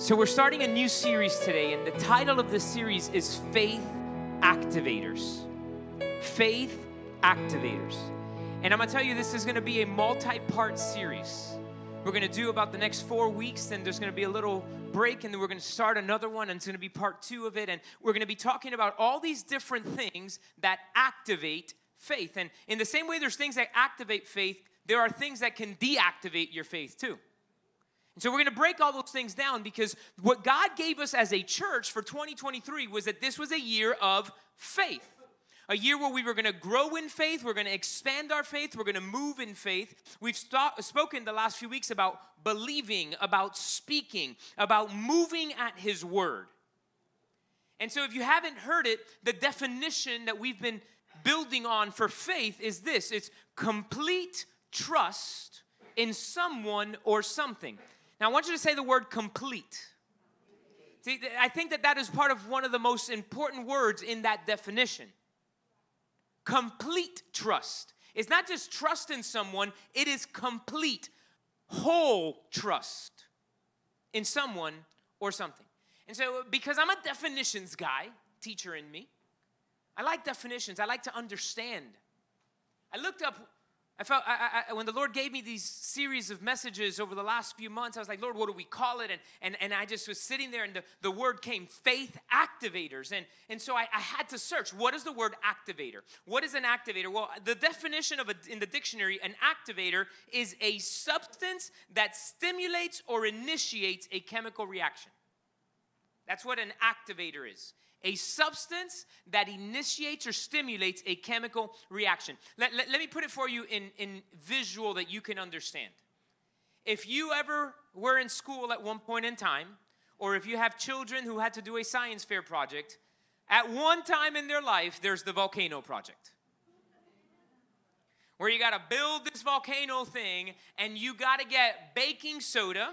So, we're starting a new series today, and the title of this series is Faith Activators. Faith Activators. And I'm gonna tell you, this is gonna be a multi part series. We're gonna do about the next four weeks, then there's gonna be a little break, and then we're gonna start another one, and it's gonna be part two of it. And we're gonna be talking about all these different things that activate faith. And in the same way, there's things that activate faith, there are things that can deactivate your faith too. And so we're going to break all those things down because what God gave us as a church for 2023 was that this was a year of faith. A year where we were going to grow in faith, we're going to expand our faith, we're going to move in faith. We've st- spoken the last few weeks about believing, about speaking, about moving at His word. And so, if you haven't heard it, the definition that we've been building on for faith is this it's complete trust in someone or something. Now, I want you to say the word complete. See, I think that that is part of one of the most important words in that definition. Complete trust. It's not just trust in someone, it is complete, whole trust in someone or something. And so, because I'm a definitions guy, teacher in me, I like definitions, I like to understand. I looked up I felt I, I, when the Lord gave me these series of messages over the last few months, I was like, Lord, what do we call it? And, and, and I just was sitting there, and the, the word came faith activators. And, and so I, I had to search what is the word activator? What is an activator? Well, the definition of a, in the dictionary, an activator is a substance that stimulates or initiates a chemical reaction. That's what an activator is a substance that initiates or stimulates a chemical reaction. Let, let, let, me put it for you in, in visual that you can understand. If you ever were in school at one point in time, or if you have children who had to do a science fair project, at one time in their life, there's the volcano project. Where you gotta build this volcano thing, and you gotta get baking soda,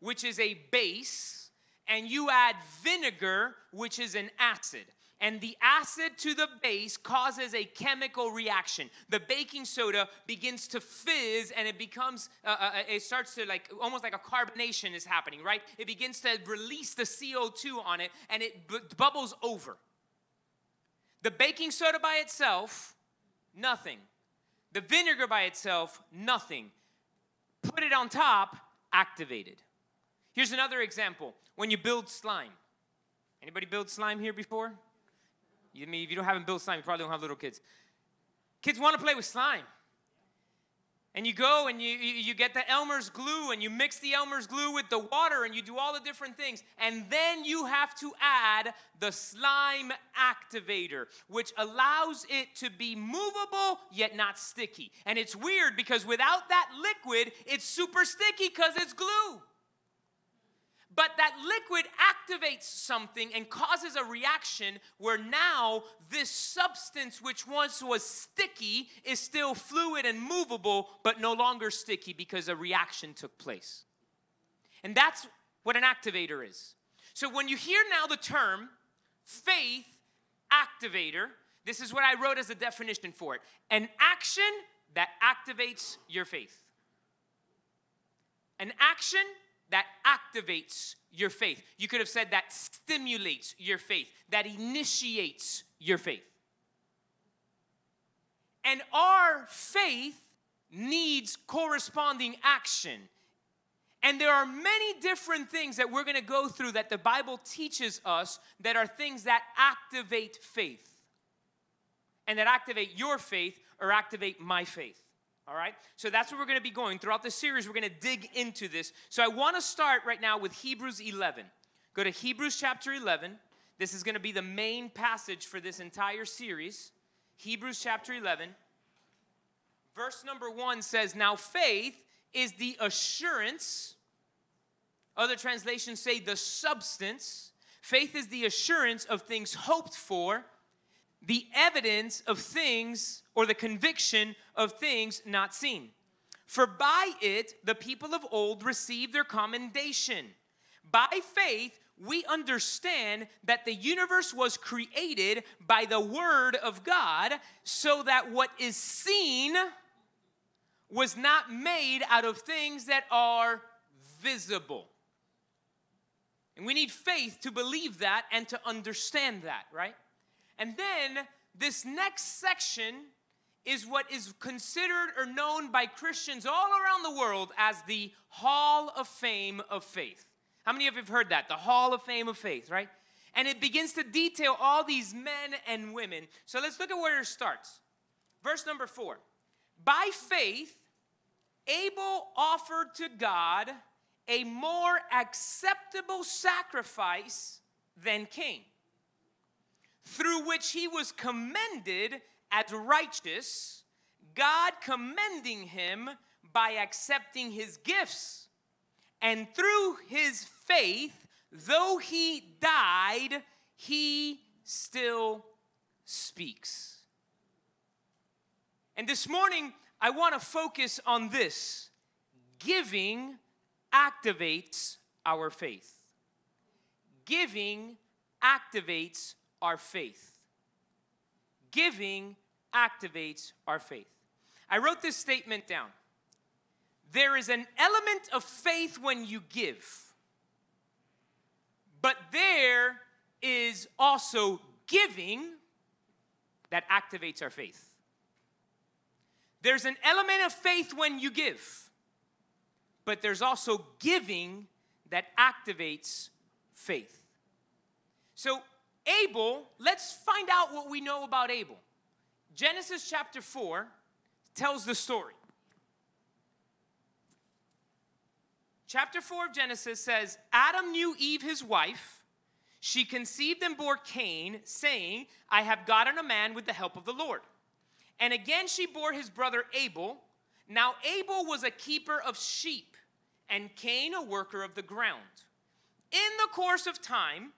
which is a base and you add vinegar, which is an acid. And the acid to the base causes a chemical reaction. The baking soda begins to fizz and it becomes, uh, uh, uh it starts to like, almost like a carbonation is happening, right? It begins to release the CO2 on it and it bubbles over. The baking soda by itself, nothing. The vinegar by itself, nothing. Put it on top, activated. Here's another example. When you build slime. Anybody build slime here before? You mean if you don't haven't built slime, you probably don't have little kids. Kids want to play with slime. And you go and you, you get the Elmer's glue and you mix the Elmer's glue with the water and you do all the different things. And then you have to add the slime activator, which allows it to be movable yet not sticky. And it's weird because without that liquid, it's super sticky because it's glue. But that liquid activates something and causes a reaction where now this substance, which once was sticky, is still fluid and movable, but no longer sticky because a reaction took place. And that's what an activator is. So when you hear now the term faith activator, this is what I wrote as a definition for it an action that activates your faith. An action that activates your faith. You could have said that stimulates your faith, that initiates your faith. And our faith needs corresponding action. And there are many different things that we're going to go through that the Bible teaches us that are things that activate faith. And that activate your faith or activate my faith. All right? So that's where we're going to be going. Throughout the series, we're going to dig into this. So I want to start right now with Hebrews 11. Go to Hebrews chapter 11. This is going to be the main passage for this entire series. Hebrews chapter 11. Verse number 1 says, Now faith is the assurance. Other translations say the substance. Faith is the assurance of things hoped for the evidence of things or the conviction of things not seen. For by it the people of old received their commendation. By faith, we understand that the universe was created by the Word of God, so that what is seen was not made out of things that are visible. And we need faith to believe that and to understand that, right? And then this next section is what is considered or known by Christians all around the world as the Hall of Fame of Faith. How many of you have heard that? The Hall of Fame of Faith, right? And it begins to detail all these men and women. So let's look at where it starts. Verse number four. By faith, Abel offered to God a more acceptable sacrifice than Cain, through which he was commended as righteous, God commending him by accepting his gifts. And through his faith, though he died, he still speaks. And this morning, I want to focus on this giving activates our faith. Giving activates our faith. Giving activates our faith. I wrote this statement down. There is an element of faith when you give, but there is also giving that activates our faith. There's an element of faith when you give, but there's also giving that activates faith. So, Abel, let's find out what we know about Abel. Genesis chapter 4 tells the story. Chapter 4 of Genesis says Adam knew Eve, his wife. She conceived and bore Cain, saying, I have gotten a man with the help of the Lord. And again she bore his brother Abel. Now Abel was a keeper of sheep and Cain a worker of the ground. In the course of time,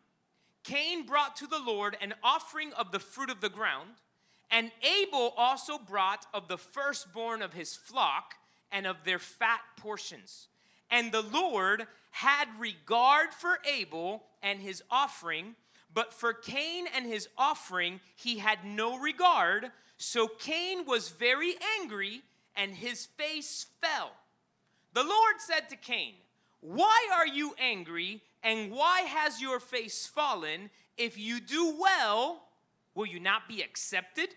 Cain brought to the Lord an offering of the fruit of the ground, and Abel also brought of the firstborn of his flock and of their fat portions. And the Lord had regard for Abel and his offering, but for Cain and his offering he had no regard. So Cain was very angry, and his face fell. The Lord said to Cain, Why are you angry, and why has your face fallen? If you do well, will you not be accepted?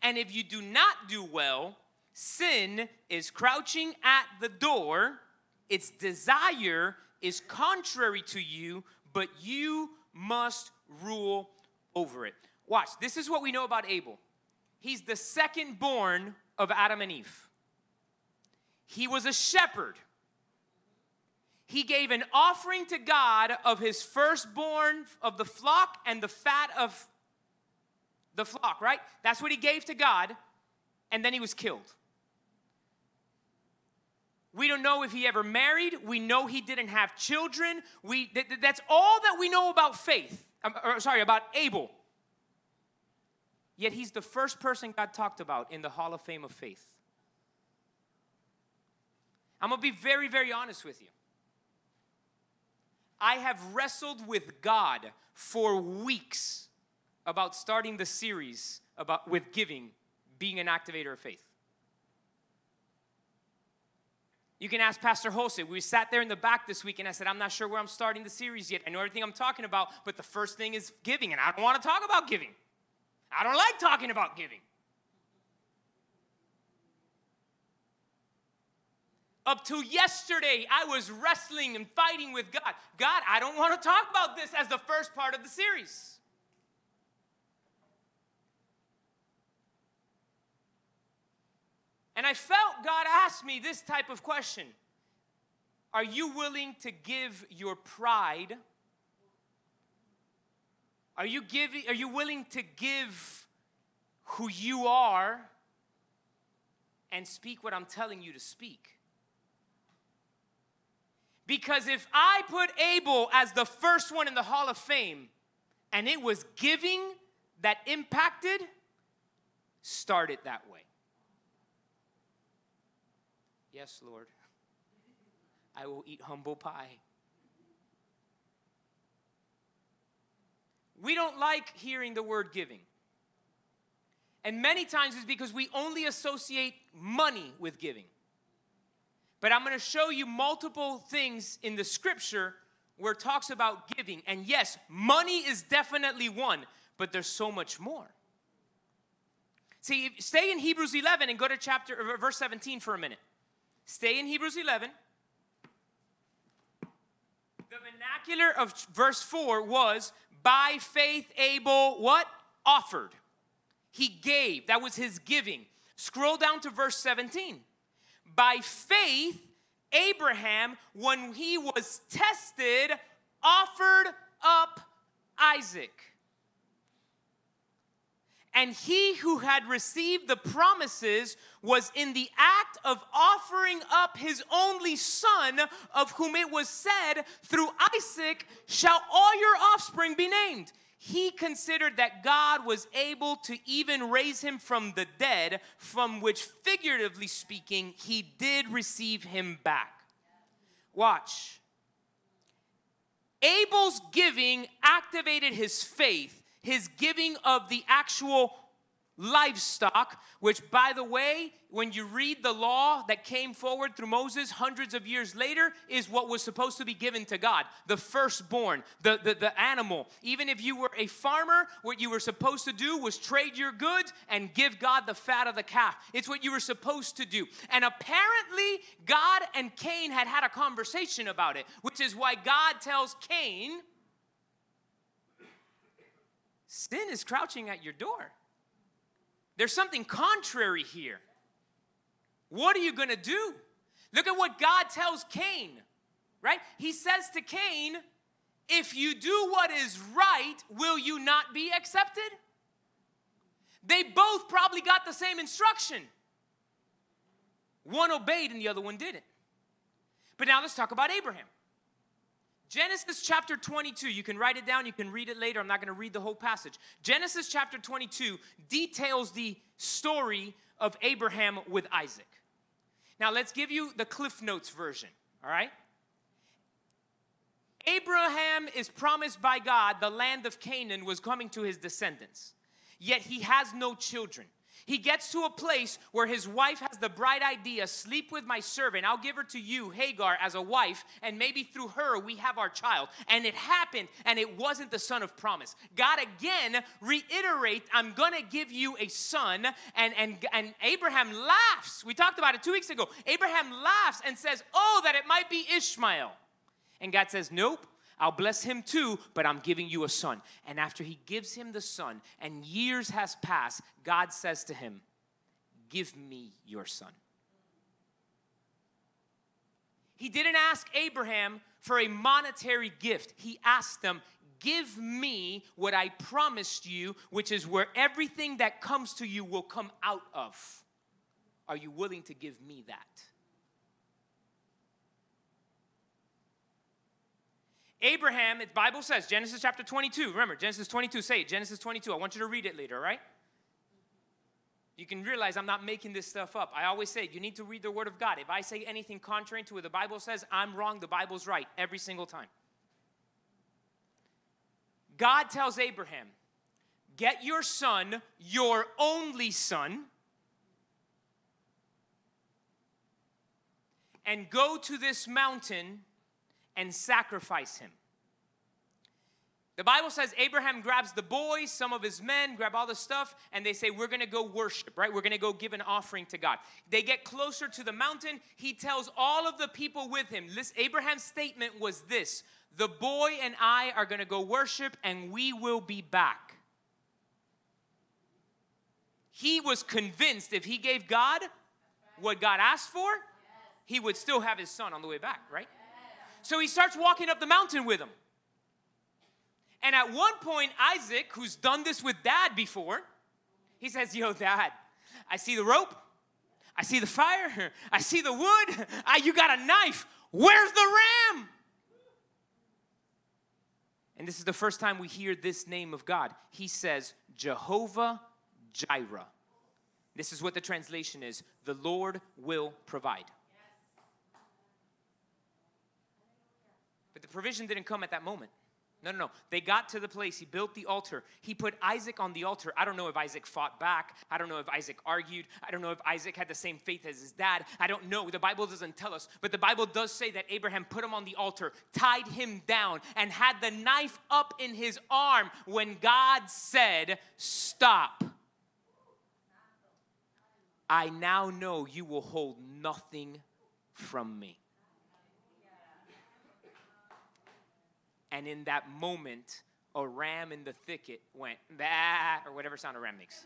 And if you do not do well, sin is crouching at the door. Its desire is contrary to you, but you must rule over it. Watch, this is what we know about Abel. He's the second born of Adam and Eve. He was a shepherd. He gave an offering to God of his firstborn of the flock and the fat of the flock, right? That's what he gave to God, and then he was killed. We don't know if he ever married. We know he didn't have children. We, th- that's all that we know about faith. Um, or, sorry, about Abel. Yet he's the first person God talked about in the Hall of Fame of faith. I'm gonna be very, very honest with you. I have wrestled with God for weeks about starting the series about with giving being an activator of faith. You can ask Pastor Jose. We sat there in the back this week and I said, I'm not sure where I'm starting the series yet. I know everything I'm talking about, but the first thing is giving, and I don't want to talk about giving. I don't like talking about giving. Up to yesterday, I was wrestling and fighting with God. God, I don't want to talk about this as the first part of the series. And I felt God asked me this type of question Are you willing to give your pride? Are you, giving, are you willing to give who you are and speak what I'm telling you to speak? Because if I put Abel as the first one in the Hall of Fame and it was giving that impacted, start it that way. Yes, Lord. I will eat humble pie. We don't like hearing the word giving. And many times it's because we only associate money with giving. But I'm going to show you multiple things in the scripture where it talks about giving. And yes, money is definitely one, but there's so much more. See, stay in Hebrews 11 and go to chapter uh, verse 17 for a minute. Stay in Hebrews 11. The vernacular of verse 4 was by faith Abel what? Offered. He gave. That was his giving. Scroll down to verse 17. By faith Abraham, when he was tested, offered up Isaac. And he who had received the promises was in the act of offering up his only son, of whom it was said, Through Isaac shall all your offspring be named. He considered that God was able to even raise him from the dead, from which, figuratively speaking, he did receive him back. Watch. Abel's giving activated his faith, his giving of the actual livestock, which, by the way, when you read the law that came forward through Moses hundreds of years later, is what was supposed to be given to God the firstborn, the, the, the animal. Even if you were a farmer, what you were supposed to do was trade your goods and give God the fat of the calf. It's what you were supposed to do. And apparently, God and Cain had had a conversation about it, which is why God tells Cain, Sin is crouching at your door. There's something contrary here. What are you going to do? Look at what God tells Cain, right? He says to Cain, If you do what is right, will you not be accepted? They both probably got the same instruction. One obeyed and the other one didn't. But now let's talk about Abraham. Genesis chapter 22, you can write it down, you can read it later. I'm not going to read the whole passage. Genesis chapter 22 details the story of Abraham with Isaac. Now, let's give you the Cliff Notes version, all right? Abraham is promised by God the land of Canaan was coming to his descendants, yet he has no children. He gets to a place where his wife has the bright idea sleep with my servant. I'll give her to you, Hagar, as a wife, and maybe through her we have our child. And it happened, and it wasn't the son of promise. God again reiterates, I'm gonna give you a son. And, and, and Abraham laughs. We talked about it two weeks ago. Abraham laughs and says, Oh, that it might be Ishmael. And God says, Nope. I'll bless him too, but I'm giving you a son. And after he gives him the son, and years has passed, God says to him, Give me your son. He didn't ask Abraham for a monetary gift. He asked him, Give me what I promised you, which is where everything that comes to you will come out of. Are you willing to give me that? Abraham, the Bible says, Genesis chapter 22. Remember, Genesis 22, say it, Genesis 22. I want you to read it later, right? You can realize I'm not making this stuff up. I always say you need to read the Word of God. If I say anything contrary to what the Bible says, I'm wrong. The Bible's right every single time. God tells Abraham, Get your son, your only son, and go to this mountain and sacrifice him. The Bible says Abraham grabs the boys, some of his men, grab all the stuff, and they say, We're gonna go worship, right? We're gonna go give an offering to God. They get closer to the mountain. He tells all of the people with him, this, Abraham's statement was this The boy and I are gonna go worship, and we will be back. He was convinced if he gave God what God asked for, he would still have his son on the way back, right? So he starts walking up the mountain with him. And at one point, Isaac, who's done this with dad before, he says, Yo, dad, I see the rope, I see the fire, I see the wood, I, you got a knife. Where's the ram? And this is the first time we hear this name of God. He says, Jehovah Jireh. This is what the translation is the Lord will provide. But the provision didn't come at that moment. No, no, no. They got to the place. He built the altar. He put Isaac on the altar. I don't know if Isaac fought back. I don't know if Isaac argued. I don't know if Isaac had the same faith as his dad. I don't know. The Bible doesn't tell us. But the Bible does say that Abraham put him on the altar, tied him down, and had the knife up in his arm when God said, Stop. I now know you will hold nothing from me. And in that moment, a ram in the thicket went, bah, or whatever sound a ram makes.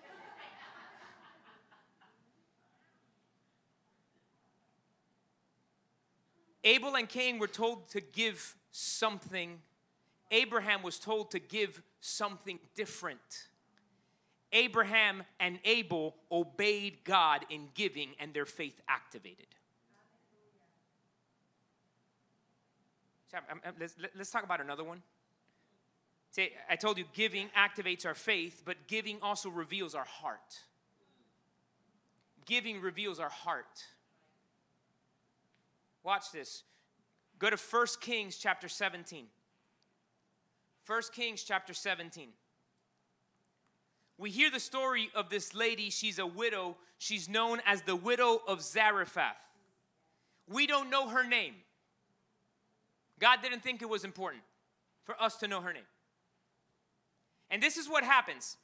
Abel and Cain were told to give something. Abraham was told to give something different. Abraham and Abel obeyed God in giving, and their faith activated. Um, um, let's, let's talk about another one. See, I told you giving activates our faith, but giving also reveals our heart. Giving reveals our heart. Watch this. Go to 1 Kings chapter 17. 1 Kings chapter 17. We hear the story of this lady. She's a widow. She's known as the widow of Zarephath. We don't know her name. God didn't think it was important for us to know her name. And this is what happens.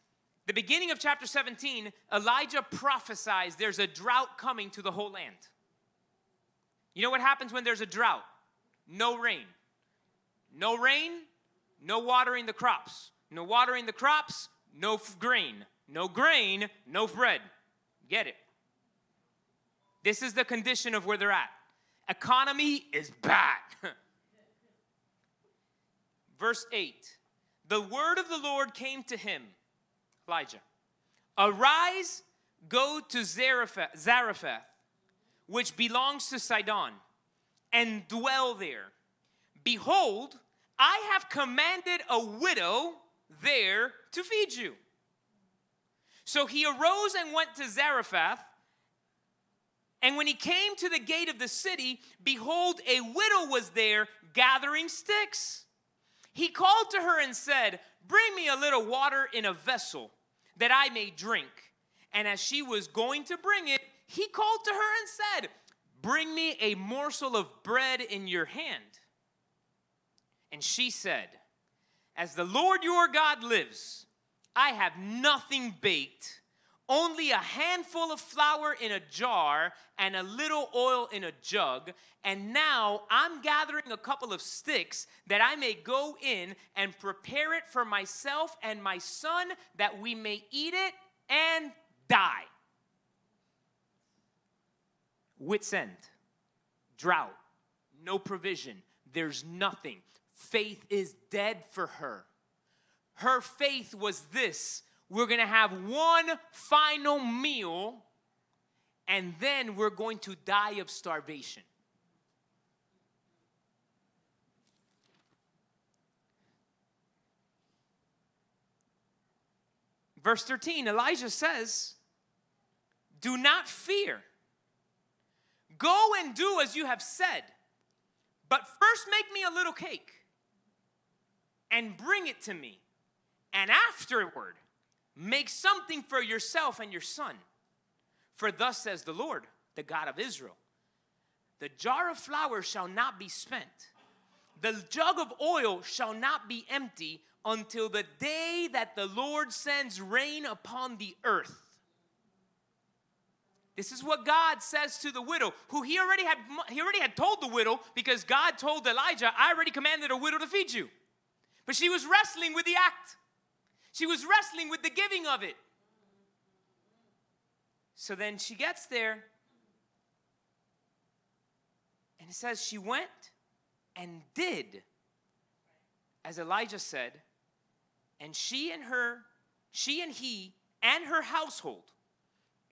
The beginning of chapter 17, Elijah prophesies there's a drought coming to the whole land. You know what happens when there's a drought? No rain. No rain, no watering the crops. No watering the crops, no f- grain. No grain, no bread. Get it? This is the condition of where they're at. Economy is bad. Verse 8 The word of the Lord came to him, Elijah Arise, go to Zarephath, Zarephath which belongs to Sidon, and dwell there. Behold, I have commanded a widow there to feed you. So he arose and went to Zarephath. And when he came to the gate of the city, behold, a widow was there gathering sticks. He called to her and said, Bring me a little water in a vessel that I may drink. And as she was going to bring it, he called to her and said, Bring me a morsel of bread in your hand. And she said, As the Lord your God lives, I have nothing baked only a handful of flour in a jar and a little oil in a jug. And now I'm gathering a couple of sticks that I may go in and prepare it for myself and my son that we may eat it and die. Wits end, drought, no provision, there's nothing. Faith is dead for her. Her faith was this we're going to have one final meal, and then we're going to die of starvation. Verse 13, Elijah says, Do not fear. Go and do as you have said, but first make me a little cake and bring it to me. And afterward, Make something for yourself and your son. For thus says the Lord, the God of Israel The jar of flour shall not be spent, the jug of oil shall not be empty until the day that the Lord sends rain upon the earth. This is what God says to the widow, who he already had he already had told the widow because God told Elijah, I already commanded a widow to feed you. But she was wrestling with the act. She was wrestling with the giving of it. So then she gets there, and it says she went and did as Elijah said, and she and her, she and he and her household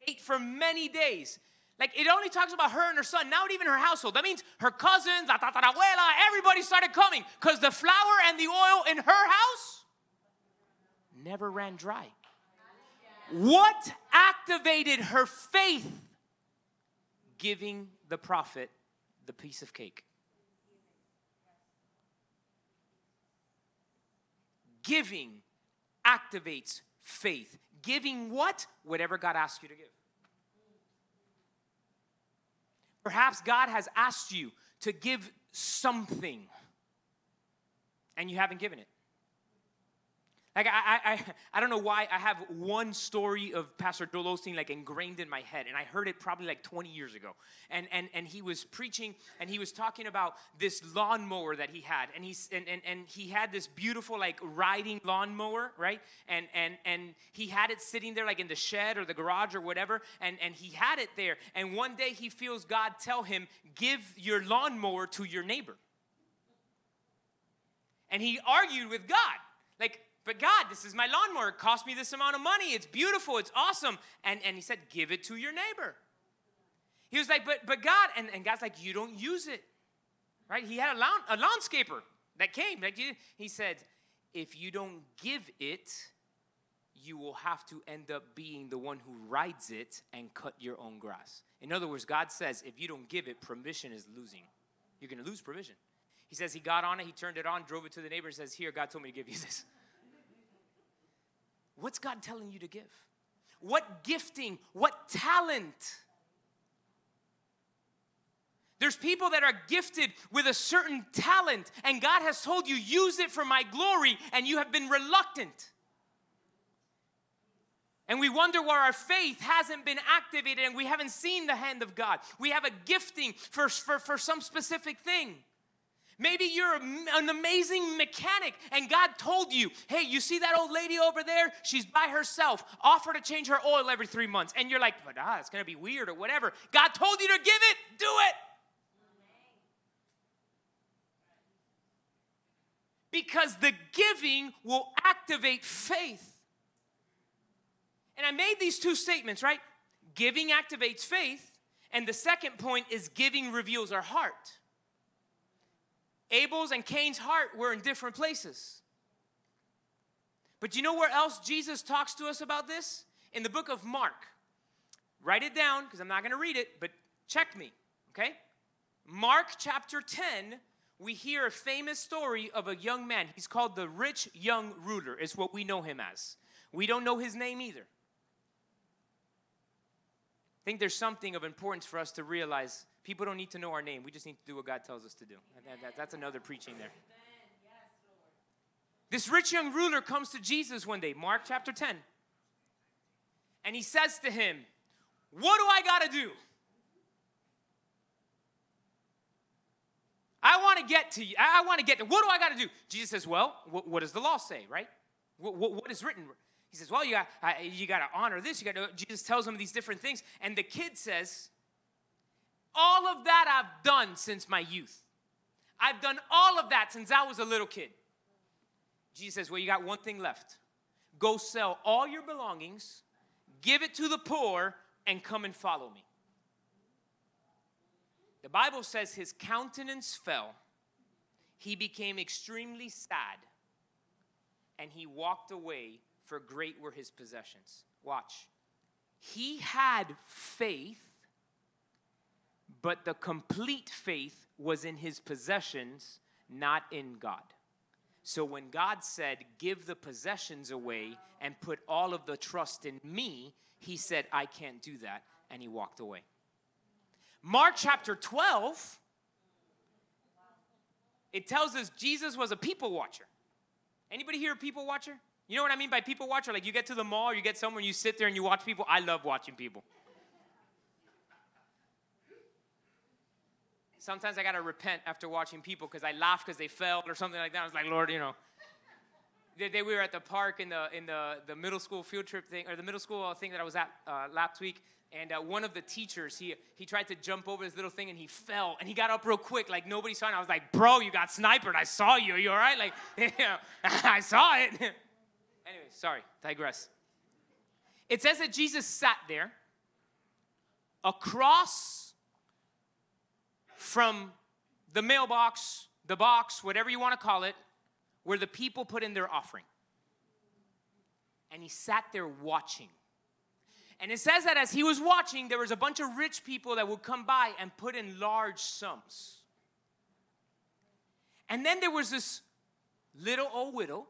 ate for many days. Like it only talks about her and her son, not even her household. That means her cousins, la tatarabuela, everybody started coming because the flour and the oil in her house never ran dry. What activated her faith? Giving the prophet the piece of cake. giving activates faith. Giving what? Whatever God asks you to give. Perhaps God has asked you to give something and you haven't given it. Like I, I, I don't know why I have one story of Pastor Joel Osteen like ingrained in my head, and I heard it probably like 20 years ago. And and and he was preaching, and he was talking about this lawnmower that he had, and he's and, and and he had this beautiful like riding lawnmower, right? And and and he had it sitting there like in the shed or the garage or whatever, and and he had it there. And one day he feels God tell him, "Give your lawnmower to your neighbor." And he argued with God, like but God, this is my lawnmower. It cost me this amount of money. It's beautiful. It's awesome. And, and he said, Give it to your neighbor. He was like, But, but God, and, and God's like, You don't use it. Right? He had a, lawn, a landscaper that came. Like he said, If you don't give it, you will have to end up being the one who rides it and cut your own grass. In other words, God says, If you don't give it, permission is losing. You're going to lose provision. He says he got on it, he turned it on, drove it to the neighbor, and says, Here, God told me to give you this. What's God telling you to give? What gifting, what talent? There's people that are gifted with a certain talent, and God has told you, use it for my glory, and you have been reluctant. And we wonder why our faith hasn't been activated and we haven't seen the hand of God. We have a gifting for, for, for some specific thing. Maybe you're an amazing mechanic and God told you, hey, you see that old lady over there? She's by herself. Offer to change her oil every three months. And you're like, but ah, it's going to be weird or whatever. God told you to give it, do it. Because the giving will activate faith. And I made these two statements, right? Giving activates faith. And the second point is giving reveals our heart. Abel's and Cain's heart were in different places. But you know where else Jesus talks to us about this? In the book of Mark. Write it down because I'm not going to read it, but check me, okay? Mark chapter 10, we hear a famous story of a young man. He's called the rich young ruler, is what we know him as. We don't know his name either. I think there's something of importance for us to realize People don't need to know our name. We just need to do what God tells us to do. That, that, that's another preaching there. This rich young ruler comes to Jesus one day, Mark chapter 10. And he says to him, What do I got to do? I want to get to you. I want to get to, what do I got to do? Jesus says, Well, what, what, does the law say, right? What, what, what is written? He says, Well, you got, you got to honor this. You got to, Jesus tells him these different things. And the kid says, all of that I've done since my youth. I've done all of that since I was a little kid. Jesus says, Well, you got one thing left. Go sell all your belongings, give it to the poor, and come and follow me. The Bible says his countenance fell, he became extremely sad, and he walked away, for great were his possessions. Watch. He had faith but the complete faith was in his possessions, not in God. So when God said, Give the possessions away and put all of the trust in me, he said, I can't do that. And he walked away. Mark chapter 12, it tells us Jesus was a people watcher. Anybody here a people watcher? You know what I mean by people watcher? Like you get to the mall, you get somewhere, you sit there and you watch people. I love watching people. Sometimes I got to repent after watching people because I laughed because they fell or something like that. I was like, Lord, you know. The day we were at the park in the in the, the middle school field trip thing or the middle school thing that I was at uh, last week, and uh, one of the teachers he he tried to jump over this little thing and he fell and he got up real quick like nobody saw it. I was like, bro, you got sniped. I saw you. Are you all right? Like, I saw it. anyway, sorry, digress. It says that Jesus sat there across from the mailbox, the box, whatever you want to call it, where the people put in their offering. And he sat there watching. And it says that as he was watching, there was a bunch of rich people that would come by and put in large sums. And then there was this little old widow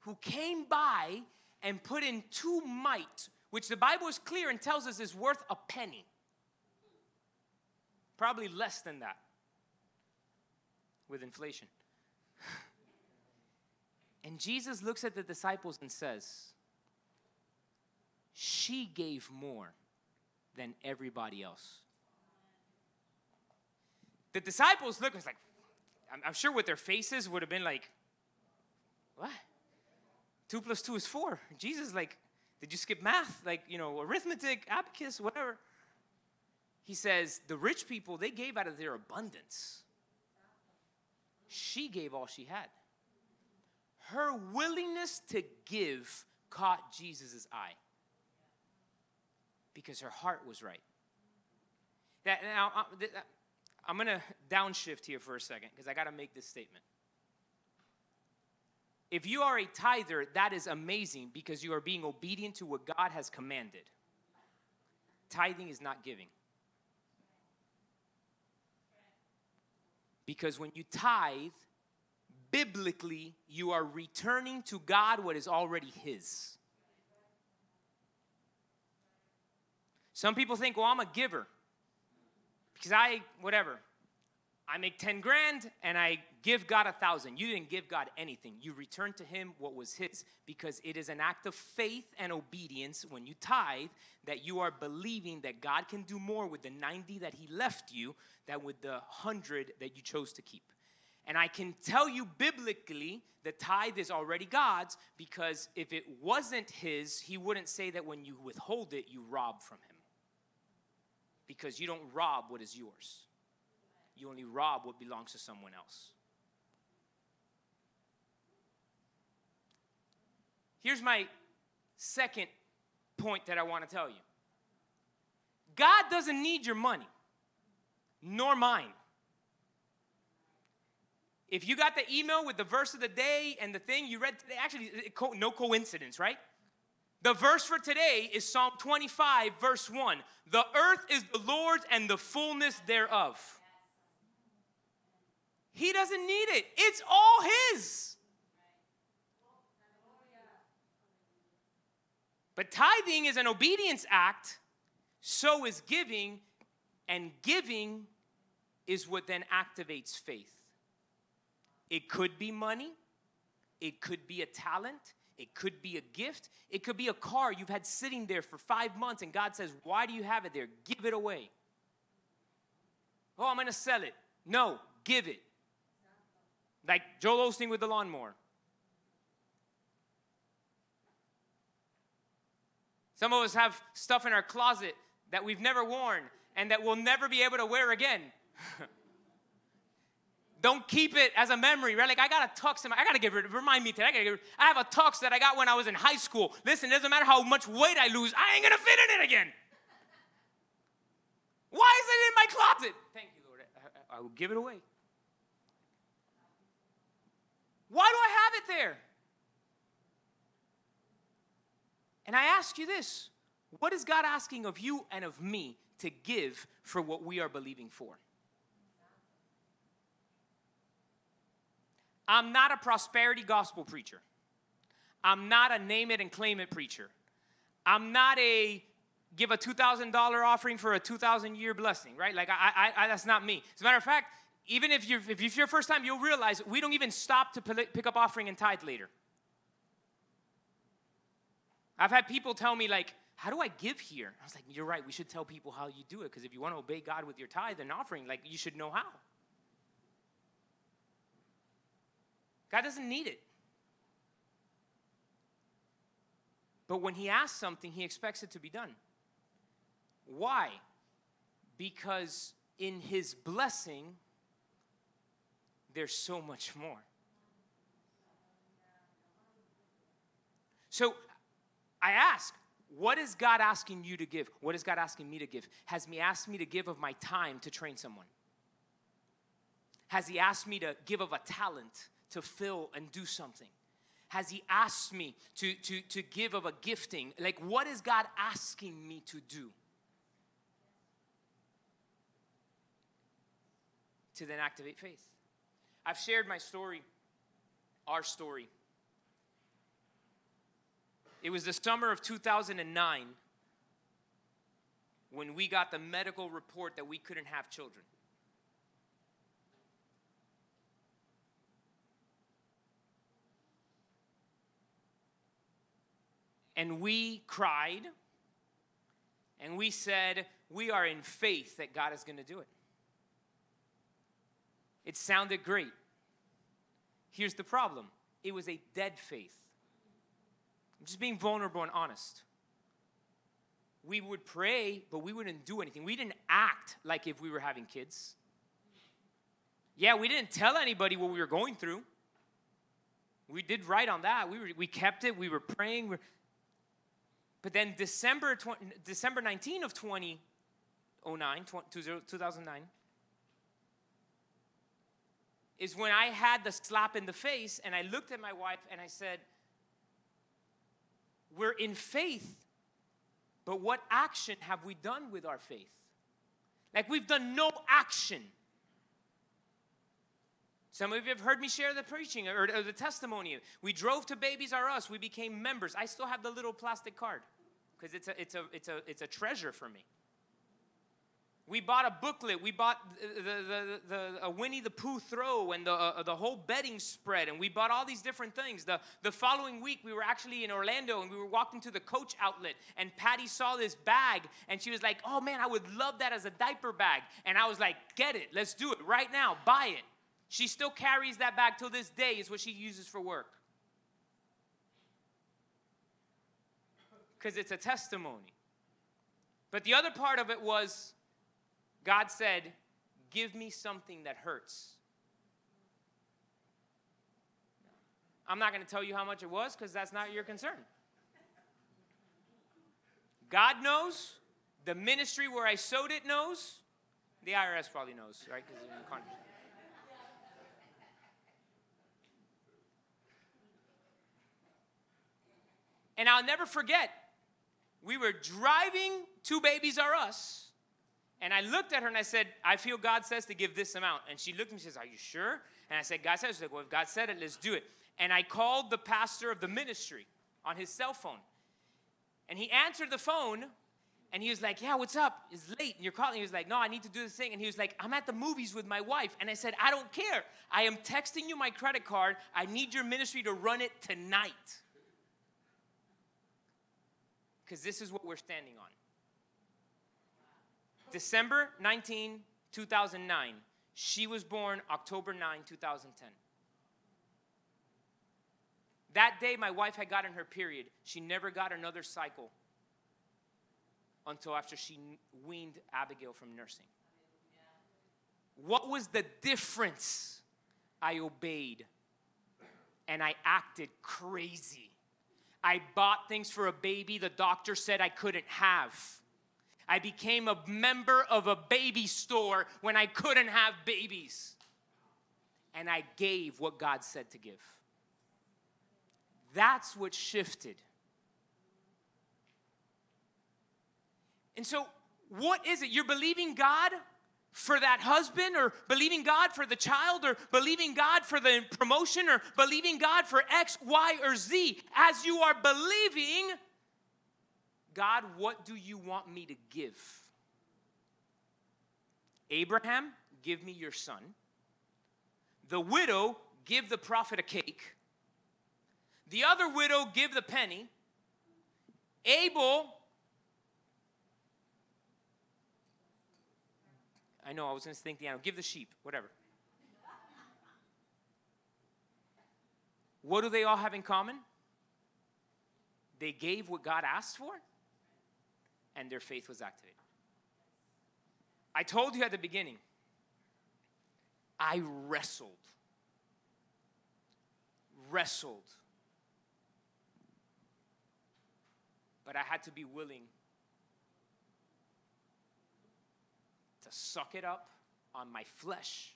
who came by and put in two mite, which the Bible is clear and tells us is worth a penny. Probably less than that with inflation. And Jesus looks at the disciples and says, She gave more than everybody else. The disciples look, it's like, I'm, I'm sure with their faces would have been like, What? Two plus two is four. Jesus, like, did you skip math? Like, you know, arithmetic, abacus, whatever. He says, The rich people, they gave out of their abundance. She gave all she had her willingness to give caught Jesus' eye because her heart was right. That, now, uh, I'm going to downshift here for a second because I got to make this statement. If you are a tither, that is amazing because you are being obedient to what God has commanded. Tithing is not giving. Because when you tithe, biblically, you are returning to God what is already His. Some people think, well, I'm a giver because I, whatever, I make 10 grand and I give God a thousand. You didn't give God anything. You return to Him what was His because it is an act of faith and obedience when you tithe that you are believing that God can do more with the 90 that He left you than with the 100 that you chose to keep. And I can tell you biblically, the tithe is already God's because if it wasn't His, He wouldn't say that when you withhold it, you rob from Him. Because you don't rob what is yours, you only rob what belongs to someone else. Here's my second point that I want to tell you God doesn't need your money, nor mine. If you got the email with the verse of the day and the thing you read today, actually, no coincidence, right? The verse for today is Psalm 25, verse 1. The earth is the Lord's and the fullness thereof. He doesn't need it, it's all His. But tithing is an obedience act, so is giving, and giving is what then activates faith. It could be money, it could be a talent, it could be a gift, it could be a car you've had sitting there for five months, and God says, Why do you have it there? Give it away. Oh, I'm gonna sell it. No, give it. Like Joel Osteen with the lawnmower. Some of us have stuff in our closet that we've never worn and that we'll never be able to wear again. Don't keep it as a memory, right? Like I got a tux in my, I gotta get rid of, remind me today, I gotta rid I have a tux that I got when I was in high school. Listen, it doesn't matter how much weight I lose, I ain't gonna fit in it again. Why is it in my closet? Thank you, Lord. I, I, I will give it away. Why do I have it there? And I ask you this what is God asking of you and of me to give for what we are believing for? I'm not a prosperity gospel preacher. I'm not a name it and claim it preacher. I'm not a give a $2,000 offering for a 2,000 year blessing, right? Like, I, I, I, that's not me. As a matter of fact, even if you're, if it's your first time, you'll realize we don't even stop to pick up offering and tithe later. I've had people tell me, like, how do I give here? I was like, you're right. We should tell people how you do it because if you want to obey God with your tithe and offering, like, you should know how. God doesn't need it. But when He asks something, He expects it to be done. Why? Because in His blessing, there's so much more. So I ask, what is God asking you to give? What is God asking me to give? Has He asked me to give of my time to train someone? Has He asked me to give of a talent to fill and do something? Has He asked me to, to, to give of a gifting? Like, what is God asking me to do? To then activate faith. I've shared my story, our story, It was the summer of 2009 when we got the medical report that we couldn't have children. And we cried and we said, We are in faith that God is going to do it. It sounded great. Here's the problem it was a dead faith. I'm just being vulnerable and honest. We would pray, but we wouldn't do anything. We didn't act like if we were having kids. Yeah, we didn't tell anybody what we were going through. We did right on that. We, were, we kept it. We were praying. We were, but then December, 20, December 19 of 2009, 2009, is when I had the slap in the face and I looked at my wife and I said, We're in faith, but what action have we done with our faith? Like we've done no action. Some of you have heard me share the preaching or, the testimony. We drove to Babies R Us. We became members. I still have the little plastic card because it's a, it's, a, it's, a, it's a treasure for me. We bought a booklet. We bought the, the, the, the Winnie the Pooh throw and the, uh, the whole betting spread. And we bought all these different things. The, the following week, we were actually in Orlando and we were walking to the Coach outlet. And Patty saw this bag and she was like, Oh man, I would love that as a diaper bag. And I was like, Get it. Let's do it right now. Buy it. She still carries that bag till this day, is what she uses for work. Because it's a testimony. But the other part of it was God said, Give me something that hurts. I'm not going to tell you how much it was because that's not your concern. God knows. The ministry where I sowed it knows. The IRS probably knows, right? Because in contract. And I'll never forget, we were driving to Babies R Us and I looked at her and I said, I feel God says to give this amount. And she looked at me and says, Are you sure? And I said, God says, She's like, Well, if God said it, let's do it. And I called the pastor of the ministry on his cell phone. And he answered the phone and he was like, Yeah, what's up? It's late and you're calling. He was like, No, I need to do this thing. And he was like, I'm at the movies with my wife. And I said, I don't care. I am texting you my credit card. I need your ministry to run it tonight. Because this is what we're standing on. December 19, 2009. She was born October 9, 2010. That day, my wife had gotten her period. She never got another cycle until after she weaned Abigail from nursing. What was the difference? I obeyed and I acted crazy. I bought things for a baby the doctor said I couldn't have. I became a member of a baby store when I couldn't have babies. And I gave what God said to give. That's what shifted. And so, what is it? You're believing God for that husband, or believing God for the child, or believing God for the promotion, or believing God for X, Y, or Z. As you are believing, God, what do you want me to give? Abraham, give me your son. The widow, give the prophet a cake. The other widow, give the penny. Abel, I know, I was going to think the animal. Give the sheep, whatever. What do they all have in common? They gave what God asked for and their faith was activated. I told you at the beginning, I wrestled. Wrestled. But I had to be willing to suck it up on my flesh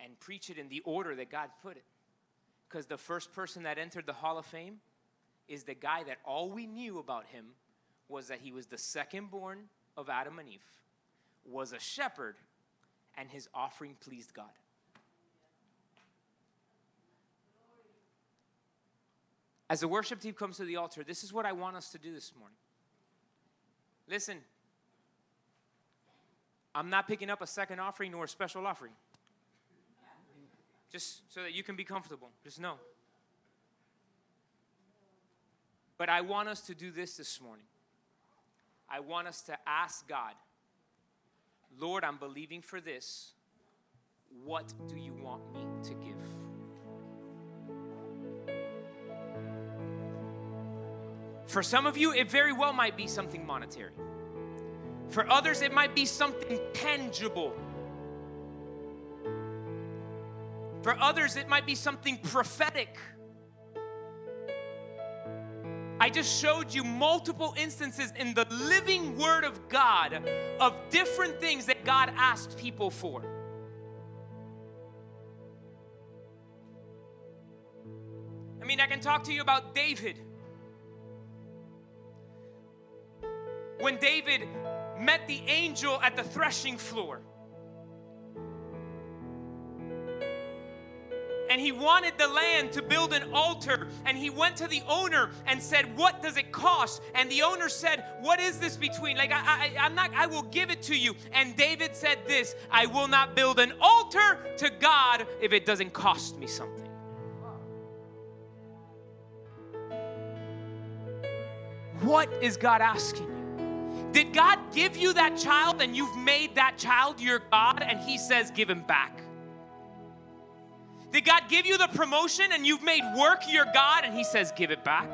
and preach it in the order that God put it. Because the first person that entered the Hall of Fame is the guy that all we knew about him was that he was the second born of Adam and Eve, was a shepherd, and his offering pleased God. As the worship team comes to the altar, this is what I want us to do this morning. Listen, I'm not picking up a second offering nor a special offering. Just so that you can be comfortable. Just know. But I want us to do this this morning. I want us to ask God, Lord, I'm believing for this. What do you want me to give? For some of you, it very well might be something monetary. For others, it might be something tangible. For others, it might be something prophetic. I just showed you multiple instances in the living Word of God of different things that God asked people for. I mean, I can talk to you about David. When David met the angel at the threshing floor, and he wanted the land to build an altar. And he went to the owner and said, What does it cost? And the owner said, What is this between? Like, I, I, I'm not, I will give it to you. And David said this I will not build an altar to God if it doesn't cost me something. What is God asking you? Did God give you that child and you've made that child your God and He says, Give him back? Did God give you the promotion and you've made work your God and He says, give it back?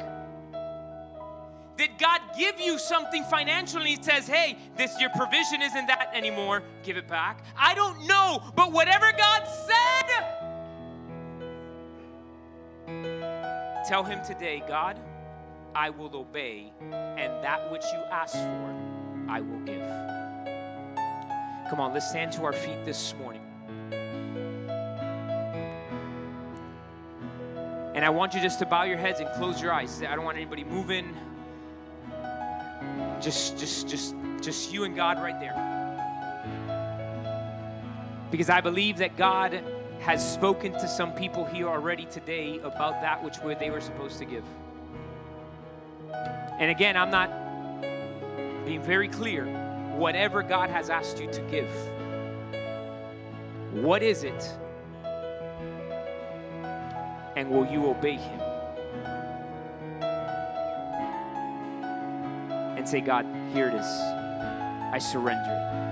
Did God give you something financially and He says, hey, this your provision isn't that anymore, give it back? I don't know, but whatever God said, tell Him today, God, I will obey, and that which you ask for, I will give. Come on, let's stand to our feet this morning. And I want you just to bow your heads and close your eyes. I don't want anybody moving. Just, just, just, just you and God right there. Because I believe that God has spoken to some people here already today about that which they were supposed to give. And again, I'm not being very clear. Whatever God has asked you to give, what is it and will you obey him? And say, God, here it is. I surrender.